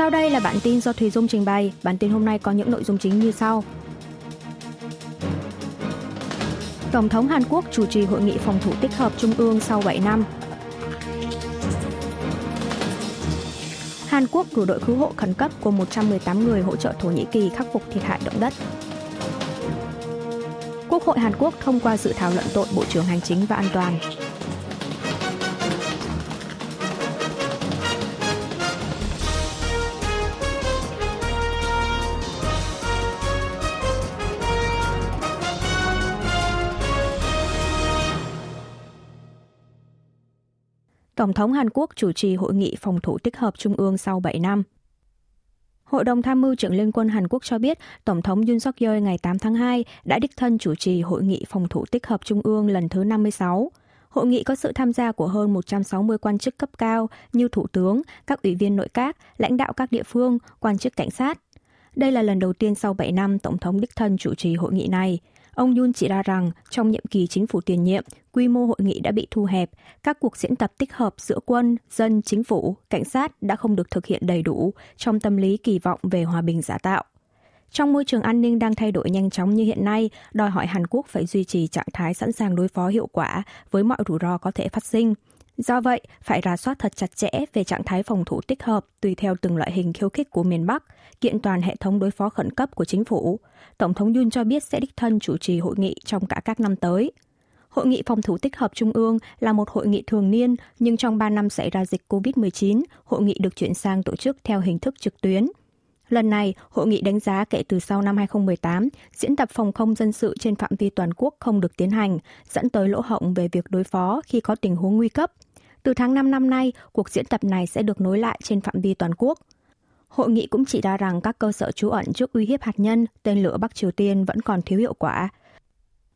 Sau đây là bản tin do Thùy Dung trình bày. Bản tin hôm nay có những nội dung chính như sau. Tổng thống Hàn Quốc chủ trì hội nghị phòng thủ tích hợp trung ương sau 7 năm. Hàn Quốc cử đội cứu hộ khẩn cấp gồm 118 người hỗ trợ Thổ Nhĩ Kỳ khắc phục thiệt hại động đất. Quốc hội Hàn Quốc thông qua dự thảo luận tội Bộ trưởng Hành chính và An toàn. Tổng thống Hàn Quốc chủ trì hội nghị phòng thủ tích hợp trung ương sau 7 năm. Hội đồng tham mưu trưởng Liên quân Hàn Quốc cho biết Tổng thống Yoon suk yeol ngày 8 tháng 2 đã đích thân chủ trì hội nghị phòng thủ tích hợp trung ương lần thứ 56. Hội nghị có sự tham gia của hơn 160 quan chức cấp cao như thủ tướng, các ủy viên nội các, lãnh đạo các địa phương, quan chức cảnh sát. Đây là lần đầu tiên sau 7 năm Tổng thống đích thân chủ trì hội nghị này. Ông Yun chỉ ra rằng trong nhiệm kỳ chính phủ tiền nhiệm, quy mô hội nghị đã bị thu hẹp, các cuộc diễn tập tích hợp giữa quân, dân, chính phủ, cảnh sát đã không được thực hiện đầy đủ trong tâm lý kỳ vọng về hòa bình giả tạo. Trong môi trường an ninh đang thay đổi nhanh chóng như hiện nay, đòi hỏi Hàn Quốc phải duy trì trạng thái sẵn sàng đối phó hiệu quả với mọi rủi ro có thể phát sinh. Do vậy, phải rà soát thật chặt chẽ về trạng thái phòng thủ tích hợp tùy theo từng loại hình khiêu khích của miền Bắc, kiện toàn hệ thống đối phó khẩn cấp của chính phủ. Tổng thống yun cho biết sẽ đích thân chủ trì hội nghị trong cả các năm tới. Hội nghị phòng thủ tích hợp trung ương là một hội nghị thường niên, nhưng trong 3 năm xảy ra dịch COVID-19, hội nghị được chuyển sang tổ chức theo hình thức trực tuyến. Lần này, hội nghị đánh giá kể từ sau năm 2018, diễn tập phòng không dân sự trên phạm vi toàn quốc không được tiến hành, dẫn tới lỗ hổng về việc đối phó khi có tình huống nguy cấp. Từ tháng 5 năm nay, cuộc diễn tập này sẽ được nối lại trên phạm vi toàn quốc. Hội nghị cũng chỉ ra rằng các cơ sở trú ẩn trước uy hiếp hạt nhân, tên lửa Bắc Triều Tiên vẫn còn thiếu hiệu quả.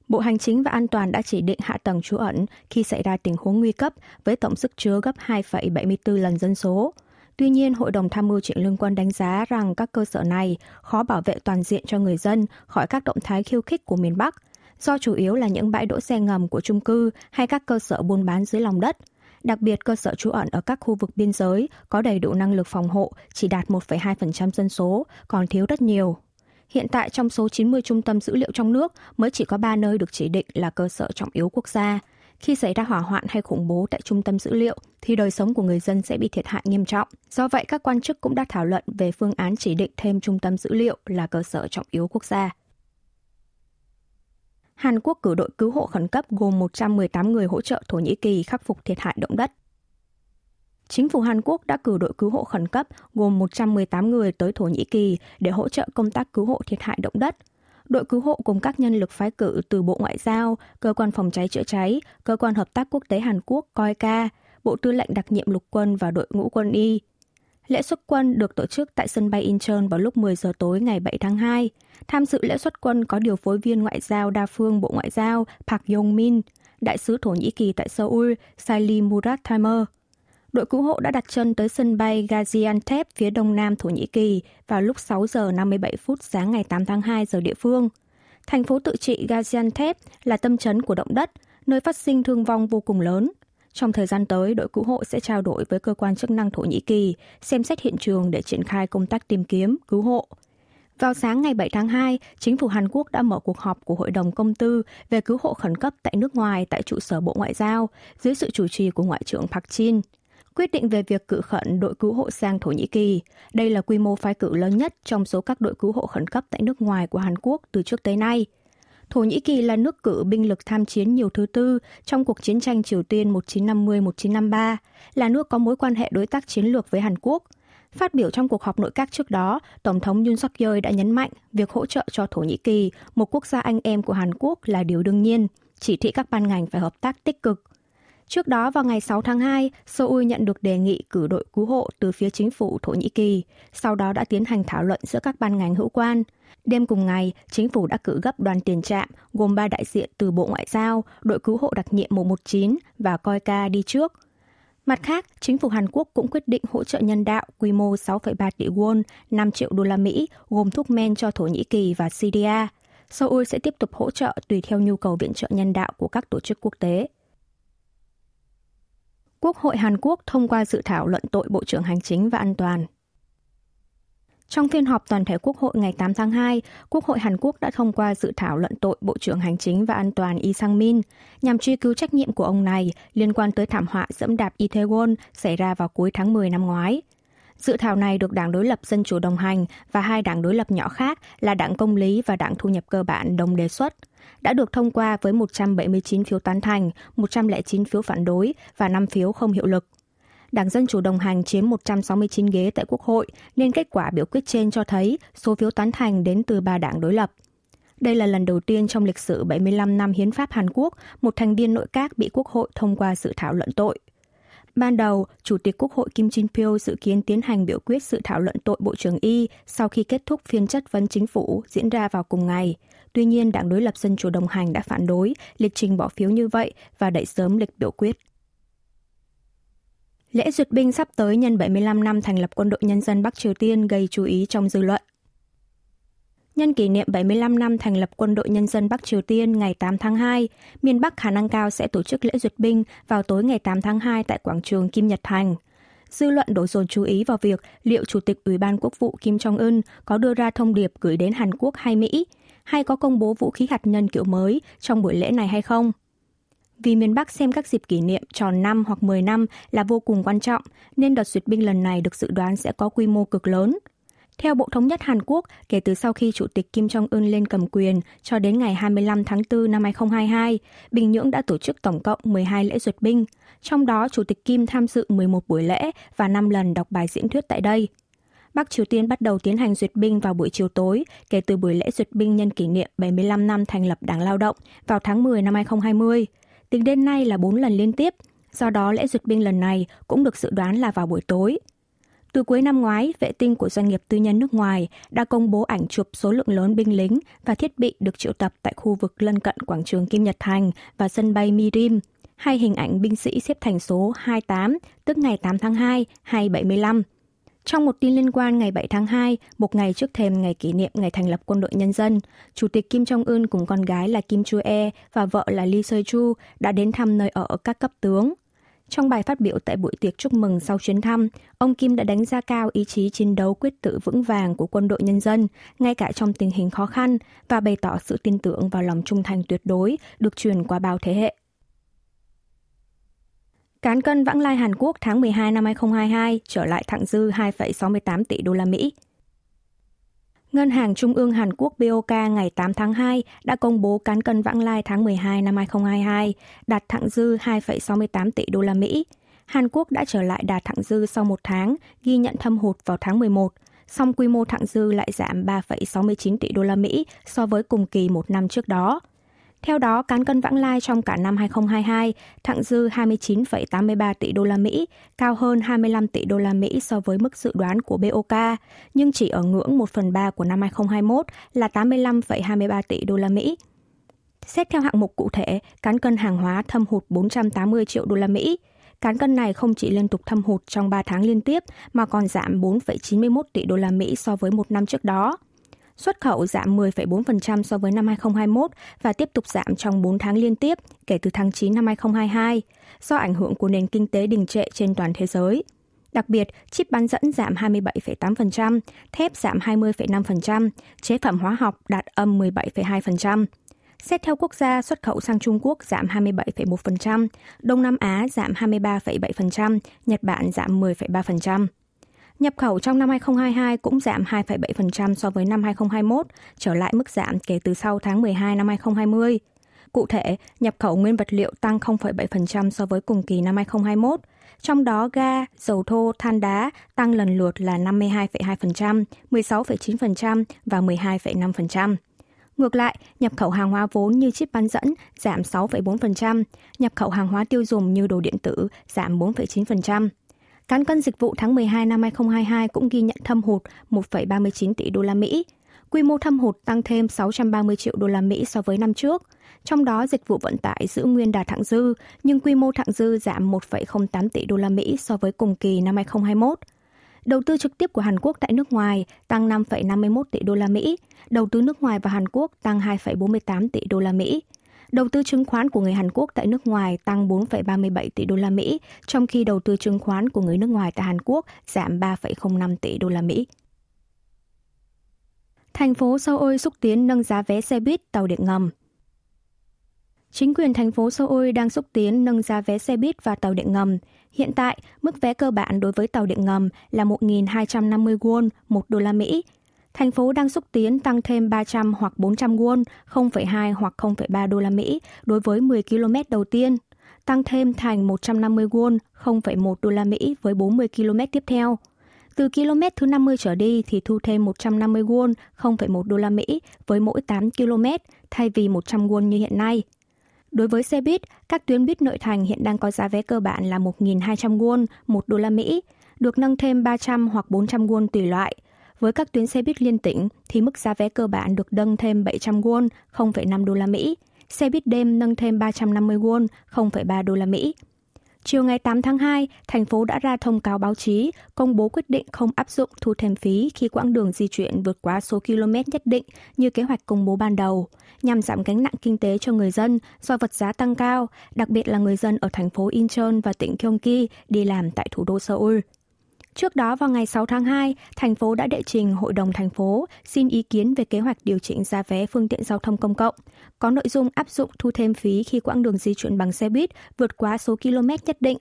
Bộ Hành chính và An toàn đã chỉ định hạ tầng trú ẩn khi xảy ra tình huống nguy cấp với tổng sức chứa gấp 2,74 lần dân số. Tuy nhiên, Hội đồng Tham mưu chuyện Lương quân đánh giá rằng các cơ sở này khó bảo vệ toàn diện cho người dân khỏi các động thái khiêu khích của miền Bắc, do chủ yếu là những bãi đỗ xe ngầm của trung cư hay các cơ sở buôn bán dưới lòng đất – Đặc biệt, cơ sở trú ẩn ở các khu vực biên giới có đầy đủ năng lực phòng hộ chỉ đạt 1,2% dân số, còn thiếu rất nhiều. Hiện tại trong số 90 trung tâm dữ liệu trong nước mới chỉ có 3 nơi được chỉ định là cơ sở trọng yếu quốc gia. Khi xảy ra hỏa hoạn hay khủng bố tại trung tâm dữ liệu thì đời sống của người dân sẽ bị thiệt hại nghiêm trọng. Do vậy, các quan chức cũng đã thảo luận về phương án chỉ định thêm trung tâm dữ liệu là cơ sở trọng yếu quốc gia. Hàn Quốc cử đội cứu hộ khẩn cấp gồm 118 người hỗ trợ Thổ Nhĩ Kỳ khắc phục thiệt hại động đất. Chính phủ Hàn Quốc đã cử đội cứu hộ khẩn cấp gồm 118 người tới Thổ Nhĩ Kỳ để hỗ trợ công tác cứu hộ thiệt hại động đất. Đội cứu hộ cùng các nhân lực phái cử từ Bộ Ngoại giao, Cơ quan Phòng cháy chữa cháy, Cơ quan Hợp tác Quốc tế Hàn Quốc KOICA, Bộ Tư lệnh đặc nhiệm lục quân và đội ngũ quân y. Lễ xuất quân được tổ chức tại sân bay Incheon vào lúc 10 giờ tối ngày 7 tháng 2. Tham dự lễ xuất quân có điều phối viên ngoại giao đa phương Bộ Ngoại giao Park Yong-min, đại sứ Thổ Nhĩ Kỳ tại Seoul Saili Murat Timer. Đội cứu hộ đã đặt chân tới sân bay Gaziantep phía đông nam Thổ Nhĩ Kỳ vào lúc 6 giờ 57 phút sáng ngày 8 tháng 2 giờ địa phương. Thành phố tự trị Gaziantep là tâm chấn của động đất, nơi phát sinh thương vong vô cùng lớn – trong thời gian tới, đội cứu hộ sẽ trao đổi với cơ quan chức năng Thổ Nhĩ Kỳ, xem xét hiện trường để triển khai công tác tìm kiếm, cứu hộ. Vào sáng ngày 7 tháng 2, chính phủ Hàn Quốc đã mở cuộc họp của Hội đồng Công tư về cứu hộ khẩn cấp tại nước ngoài tại trụ sở Bộ Ngoại giao dưới sự chủ trì của Ngoại trưởng Park Jin. Quyết định về việc cử khẩn đội cứu hộ sang Thổ Nhĩ Kỳ. Đây là quy mô phái cử lớn nhất trong số các đội cứu hộ khẩn cấp tại nước ngoài của Hàn Quốc từ trước tới nay – Thổ Nhĩ Kỳ là nước cử binh lực tham chiến nhiều thứ tư trong cuộc chiến tranh Triều Tiên 1950-1953, là nước có mối quan hệ đối tác chiến lược với Hàn Quốc. Phát biểu trong cuộc họp nội các trước đó, Tổng thống Yoon suk yeol đã nhấn mạnh việc hỗ trợ cho Thổ Nhĩ Kỳ, một quốc gia anh em của Hàn Quốc là điều đương nhiên, chỉ thị các ban ngành phải hợp tác tích cực. Trước đó vào ngày 6 tháng 2, Seoul nhận được đề nghị cử đội cứu hộ từ phía chính phủ Thổ Nhĩ Kỳ, sau đó đã tiến hành thảo luận giữa các ban ngành hữu quan. Đêm cùng ngày, chính phủ đã cử gấp đoàn tiền trạm gồm 3 đại diện từ Bộ Ngoại giao, đội cứu hộ đặc nhiệm 119 và COICA đi trước. Mặt khác, chính phủ Hàn Quốc cũng quyết định hỗ trợ nhân đạo quy mô 6,3 tỷ won, 5 triệu đô la Mỹ, gồm thuốc men cho Thổ Nhĩ Kỳ và Syria. Seoul sẽ tiếp tục hỗ trợ tùy theo nhu cầu viện trợ nhân đạo của các tổ chức quốc tế. Quốc hội Hàn Quốc thông qua dự thảo luận tội Bộ trưởng Hành chính và An toàn. Trong phiên họp toàn thể Quốc hội ngày 8 tháng 2, Quốc hội Hàn Quốc đã thông qua dự thảo luận tội Bộ trưởng Hành chính và An toàn Lee Sang-min nhằm truy cứu trách nhiệm của ông này liên quan tới thảm họa dẫm đạp Itaewon xảy ra vào cuối tháng 10 năm ngoái. Dự thảo này được đảng đối lập Dân chủ đồng hành và hai đảng đối lập nhỏ khác là đảng Công lý và đảng Thu nhập cơ bản đồng đề xuất đã được thông qua với 179 phiếu tán thành, 109 phiếu phản đối và 5 phiếu không hiệu lực. Đảng Dân Chủ đồng hành chiếm 169 ghế tại Quốc hội, nên kết quả biểu quyết trên cho thấy số phiếu tán thành đến từ ba đảng đối lập. Đây là lần đầu tiên trong lịch sử 75 năm hiến pháp Hàn Quốc, một thành viên nội các bị Quốc hội thông qua dự thảo luận tội. Ban đầu, Chủ tịch Quốc hội Kim Jin Pyo dự kiến tiến hành biểu quyết sự thảo luận tội Bộ trưởng Y sau khi kết thúc phiên chất vấn chính phủ diễn ra vào cùng ngày. Tuy nhiên, đảng đối lập Dân chủ đồng hành đã phản đối lịch trình bỏ phiếu như vậy và đẩy sớm lịch biểu quyết. Lễ duyệt binh sắp tới nhân 75 năm thành lập quân đội nhân dân Bắc Triều Tiên gây chú ý trong dư luận. Nhân kỷ niệm 75 năm thành lập quân đội nhân dân Bắc Triều Tiên ngày 8 tháng 2, miền Bắc khả năng cao sẽ tổ chức lễ duyệt binh vào tối ngày 8 tháng 2 tại quảng trường Kim Nhật Thành. Dư luận đổ dồn chú ý vào việc liệu Chủ tịch Ủy ban Quốc vụ Kim Jong-un có đưa ra thông điệp gửi đến Hàn Quốc hay Mỹ, hay có công bố vũ khí hạt nhân kiểu mới trong buổi lễ này hay không – vì miền Bắc xem các dịp kỷ niệm tròn 5 hoặc 10 năm là vô cùng quan trọng, nên đợt duyệt binh lần này được dự đoán sẽ có quy mô cực lớn. Theo Bộ Thống nhất Hàn Quốc, kể từ sau khi Chủ tịch Kim Jong-un lên cầm quyền cho đến ngày 25 tháng 4 năm 2022, Bình Nhưỡng đã tổ chức tổng cộng 12 lễ duyệt binh. Trong đó, Chủ tịch Kim tham dự 11 buổi lễ và 5 lần đọc bài diễn thuyết tại đây. Bắc Triều Tiên bắt đầu tiến hành duyệt binh vào buổi chiều tối kể từ buổi lễ duyệt binh nhân kỷ niệm 75 năm thành lập Đảng Lao động vào tháng 10 năm 2020. Tính đến nay là 4 lần liên tiếp, do đó lễ duyệt binh lần này cũng được dự đoán là vào buổi tối. Từ cuối năm ngoái, vệ tinh của doanh nghiệp tư nhân nước ngoài đã công bố ảnh chụp số lượng lớn binh lính và thiết bị được triệu tập tại khu vực lân cận quảng trường Kim Nhật Thành và sân bay Mirim, hai hình ảnh binh sĩ xếp thành số 28, tức ngày 8 tháng 2, hay 75. Trong một tin liên quan ngày 7 tháng 2, một ngày trước thềm ngày kỷ niệm ngày thành lập quân đội nhân dân, Chủ tịch Kim Jong-un cùng con gái là Kim Chu-e và vợ là Lee Seo-chu đã đến thăm nơi ở các cấp tướng. Trong bài phát biểu tại buổi tiệc chúc mừng sau chuyến thăm, ông Kim đã đánh giá cao ý chí chiến đấu quyết tử vững vàng của quân đội nhân dân, ngay cả trong tình hình khó khăn, và bày tỏ sự tin tưởng vào lòng trung thành tuyệt đối được truyền qua bao thế hệ. Cán cân vãng lai Hàn Quốc tháng 12 năm 2022 trở lại thặng dư 2,68 tỷ đô la Mỹ. Ngân hàng Trung ương Hàn Quốc BOK ngày 8 tháng 2 đã công bố cán cân vãng lai tháng 12 năm 2022 đạt thặng dư 2,68 tỷ đô la Mỹ. Hàn Quốc đã trở lại đạt thặng dư sau một tháng, ghi nhận thâm hụt vào tháng 11, song quy mô thặng dư lại giảm 3,69 tỷ đô la Mỹ so với cùng kỳ một năm trước đó. Theo đó, cán cân vãng lai trong cả năm 2022 thặng dư 29,83 tỷ đô la Mỹ, cao hơn 25 tỷ đô la Mỹ so với mức dự đoán của BOK, nhưng chỉ ở ngưỡng 1 phần 3 của năm 2021 là 85,23 tỷ đô la Mỹ. Xét theo hạng mục cụ thể, cán cân hàng hóa thâm hụt 480 triệu đô la Mỹ. Cán cân này không chỉ liên tục thâm hụt trong 3 tháng liên tiếp mà còn giảm 4,91 tỷ đô la Mỹ so với một năm trước đó. Xuất khẩu giảm 10,4% so với năm 2021 và tiếp tục giảm trong 4 tháng liên tiếp kể từ tháng 9 năm 2022 do ảnh hưởng của nền kinh tế đình trệ trên toàn thế giới. Đặc biệt, chip bán dẫn giảm 27,8%, thép giảm 20,5%, chế phẩm hóa học đạt âm 17,2%. Xét theo quốc gia, xuất khẩu sang Trung Quốc giảm 27,1%, Đông Nam Á giảm 23,7%, Nhật Bản giảm 10,3%. Nhập khẩu trong năm 2022 cũng giảm 2,7% so với năm 2021, trở lại mức giảm kể từ sau tháng 12 năm 2020. Cụ thể, nhập khẩu nguyên vật liệu tăng 0,7% so với cùng kỳ năm 2021, trong đó ga, dầu thô, than đá tăng lần lượt là 52,2%, 16,9% và 12,5%. Ngược lại, nhập khẩu hàng hóa vốn như chip bán dẫn giảm 6,4%, nhập khẩu hàng hóa tiêu dùng như đồ điện tử giảm 4,9%. Cán cân dịch vụ tháng 12 năm 2022 cũng ghi nhận thâm hụt 1,39 tỷ đô la Mỹ. Quy mô thâm hụt tăng thêm 630 triệu đô la Mỹ so với năm trước. Trong đó, dịch vụ vận tải giữ nguyên đà thặng dư, nhưng quy mô thặng dư giảm 1,08 tỷ đô la Mỹ so với cùng kỳ năm 2021. Đầu tư trực tiếp của Hàn Quốc tại nước ngoài tăng 5,51 tỷ đô la Mỹ, đầu tư nước ngoài vào Hàn Quốc tăng 2,48 tỷ đô la Mỹ. Đầu tư chứng khoán của người Hàn Quốc tại nước ngoài tăng 4,37 tỷ đô la Mỹ, trong khi đầu tư chứng khoán của người nước ngoài tại Hàn Quốc giảm 3,05 tỷ đô la Mỹ. Thành phố Seoul xúc tiến nâng giá vé xe buýt tàu điện ngầm. Chính quyền thành phố Seoul đang xúc tiến nâng giá vé xe buýt và tàu điện ngầm. Hiện tại, mức vé cơ bản đối với tàu điện ngầm là 1.250 won, 1 đô la Mỹ. Thành phố đang xúc tiến tăng thêm 300 hoặc 400 won, 0,2 hoặc 0,3 đô la Mỹ đối với 10 km đầu tiên, tăng thêm thành 150 won, 0,1 đô la Mỹ với 40 km tiếp theo. Từ km thứ 50 trở đi thì thu thêm 150 won, 0,1 đô la Mỹ với mỗi 8 km thay vì 100 won như hiện nay. Đối với xe buýt, các tuyến buýt nội thành hiện đang có giá vé cơ bản là 1.200 won, 1 đô la Mỹ, được nâng thêm 300 hoặc 400 won tùy loại. Với các tuyến xe buýt liên tỉnh thì mức giá vé cơ bản được nâng thêm 700 won, 0,5 đô la Mỹ. Xe buýt đêm nâng thêm 350 won, 0,3 đô la Mỹ. Chiều ngày 8 tháng 2, thành phố đã ra thông cáo báo chí công bố quyết định không áp dụng thu thêm phí khi quãng đường di chuyển vượt quá số km nhất định như kế hoạch công bố ban đầu, nhằm giảm gánh nặng kinh tế cho người dân do vật giá tăng cao, đặc biệt là người dân ở thành phố Incheon và tỉnh Gyeonggi đi làm tại thủ đô Seoul. Trước đó vào ngày 6 tháng 2, thành phố đã đệ trình Hội đồng thành phố xin ý kiến về kế hoạch điều chỉnh giá vé phương tiện giao thông công cộng, có nội dung áp dụng thu thêm phí khi quãng đường di chuyển bằng xe buýt vượt quá số km nhất định.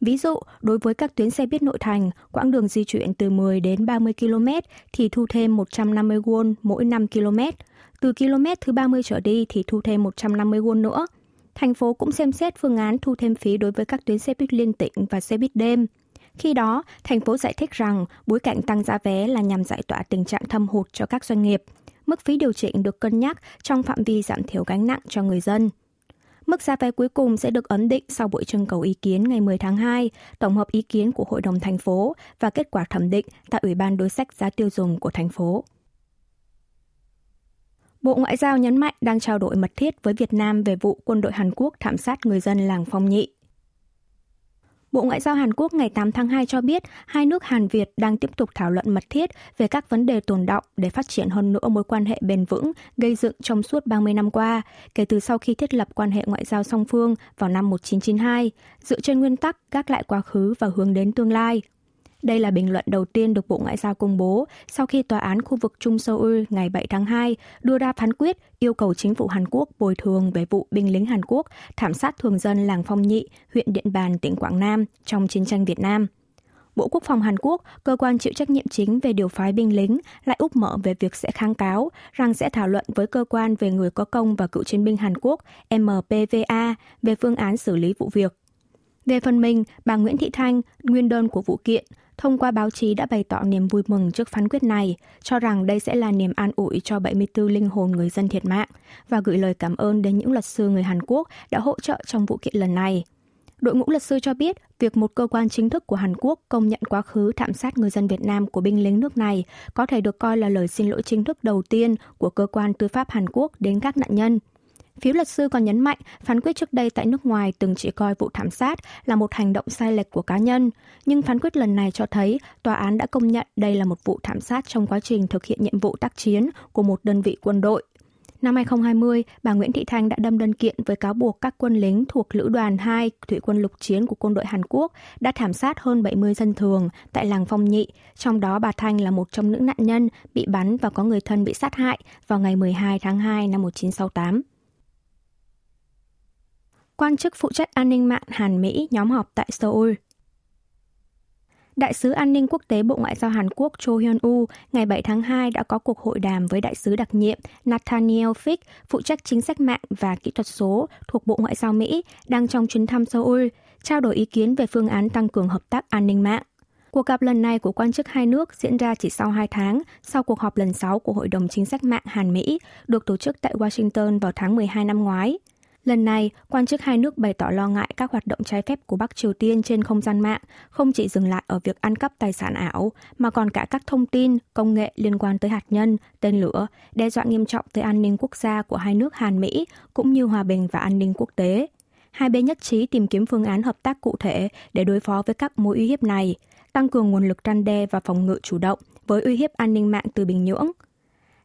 Ví dụ, đối với các tuyến xe buýt nội thành, quãng đường di chuyển từ 10 đến 30 km thì thu thêm 150 won mỗi 5 km. Từ km thứ 30 trở đi thì thu thêm 150 won nữa. Thành phố cũng xem xét phương án thu thêm phí đối với các tuyến xe buýt liên tỉnh và xe buýt đêm. Khi đó, thành phố giải thích rằng bối cảnh tăng giá vé là nhằm giải tỏa tình trạng thâm hụt cho các doanh nghiệp. Mức phí điều chỉnh được cân nhắc trong phạm vi giảm thiểu gánh nặng cho người dân. Mức giá vé cuối cùng sẽ được ấn định sau buổi trưng cầu ý kiến ngày 10 tháng 2, tổng hợp ý kiến của Hội đồng thành phố và kết quả thẩm định tại Ủy ban đối sách giá tiêu dùng của thành phố. Bộ Ngoại giao nhấn mạnh đang trao đổi mật thiết với Việt Nam về vụ quân đội Hàn Quốc thảm sát người dân làng Phong Nhị. Bộ Ngoại giao Hàn Quốc ngày 8 tháng 2 cho biết hai nước Hàn Việt đang tiếp tục thảo luận mật thiết về các vấn đề tồn động để phát triển hơn nữa mối quan hệ bền vững gây dựng trong suốt 30 năm qua, kể từ sau khi thiết lập quan hệ ngoại giao song phương vào năm 1992, dựa trên nguyên tắc gác lại quá khứ và hướng đến tương lai. Đây là bình luận đầu tiên được Bộ Ngoại giao công bố sau khi Tòa án khu vực Trung Seoul ngày 7 tháng 2 đưa ra phán quyết yêu cầu chính phủ Hàn Quốc bồi thường về vụ binh lính Hàn Quốc thảm sát thường dân làng Phong Nhị, huyện Điện Bàn, tỉnh Quảng Nam trong chiến tranh Việt Nam. Bộ Quốc phòng Hàn Quốc, cơ quan chịu trách nhiệm chính về điều phái binh lính, lại úp mở về việc sẽ kháng cáo rằng sẽ thảo luận với cơ quan về người có công và cựu chiến binh Hàn Quốc MPVA về phương án xử lý vụ việc. Về phần mình, bà Nguyễn Thị Thanh, nguyên đơn của vụ kiện, thông qua báo chí đã bày tỏ niềm vui mừng trước phán quyết này, cho rằng đây sẽ là niềm an ủi cho 74 linh hồn người dân thiệt mạng và gửi lời cảm ơn đến những luật sư người Hàn Quốc đã hỗ trợ trong vụ kiện lần này. Đội ngũ luật sư cho biết, việc một cơ quan chính thức của Hàn Quốc công nhận quá khứ thảm sát người dân Việt Nam của binh lính nước này có thể được coi là lời xin lỗi chính thức đầu tiên của cơ quan tư pháp Hàn Quốc đến các nạn nhân – phiếu luật sư còn nhấn mạnh phán quyết trước đây tại nước ngoài từng chỉ coi vụ thảm sát là một hành động sai lệch của cá nhân, nhưng phán quyết lần này cho thấy tòa án đã công nhận đây là một vụ thảm sát trong quá trình thực hiện nhiệm vụ tác chiến của một đơn vị quân đội. Năm 2020, bà Nguyễn Thị Thanh đã đâm đơn kiện với cáo buộc các quân lính thuộc Lữ đoàn 2 Thủy quân lục chiến của quân đội Hàn Quốc đã thảm sát hơn 70 dân thường tại làng Phong Nhị, trong đó bà Thanh là một trong những nạn nhân bị bắn và có người thân bị sát hại vào ngày 12 tháng 2 năm 1968 quan chức phụ trách an ninh mạng Hàn Mỹ nhóm họp tại Seoul. Đại sứ an ninh quốc tế Bộ Ngoại giao Hàn Quốc Cho Hyun U ngày 7 tháng 2 đã có cuộc hội đàm với đại sứ đặc nhiệm Nathaniel Fick, phụ trách chính sách mạng và kỹ thuật số thuộc Bộ Ngoại giao Mỹ, đang trong chuyến thăm Seoul, trao đổi ý kiến về phương án tăng cường hợp tác an ninh mạng. Cuộc gặp lần này của quan chức hai nước diễn ra chỉ sau hai tháng sau cuộc họp lần 6 của Hội đồng Chính sách mạng Hàn-Mỹ được tổ chức tại Washington vào tháng 12 năm ngoái. Lần này, quan chức hai nước bày tỏ lo ngại các hoạt động trái phép của Bắc Triều Tiên trên không gian mạng không chỉ dừng lại ở việc ăn cắp tài sản ảo, mà còn cả các thông tin, công nghệ liên quan tới hạt nhân, tên lửa, đe dọa nghiêm trọng tới an ninh quốc gia của hai nước Hàn Mỹ, cũng như hòa bình và an ninh quốc tế. Hai bên nhất trí tìm kiếm phương án hợp tác cụ thể để đối phó với các mối uy hiếp này, tăng cường nguồn lực răn đe và phòng ngự chủ động với uy hiếp an ninh mạng từ Bình Nhưỡng,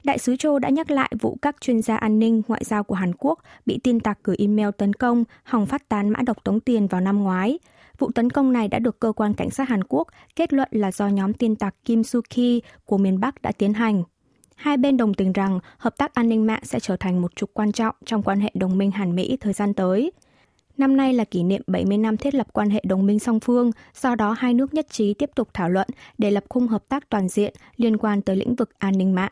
Đại sứ Châu đã nhắc lại vụ các chuyên gia an ninh ngoại giao của Hàn Quốc bị tin tặc gửi email tấn công hòng phát tán mã độc tống tiền vào năm ngoái. Vụ tấn công này đã được cơ quan cảnh sát Hàn Quốc kết luận là do nhóm tin tặc Kim Su-ki của miền Bắc đã tiến hành. Hai bên đồng tình rằng hợp tác an ninh mạng sẽ trở thành một trục quan trọng trong quan hệ đồng minh Hàn Mỹ thời gian tới. Năm nay là kỷ niệm 70 năm thiết lập quan hệ đồng minh song phương, do đó hai nước nhất trí tiếp tục thảo luận để lập khung hợp tác toàn diện liên quan tới lĩnh vực an ninh mạng.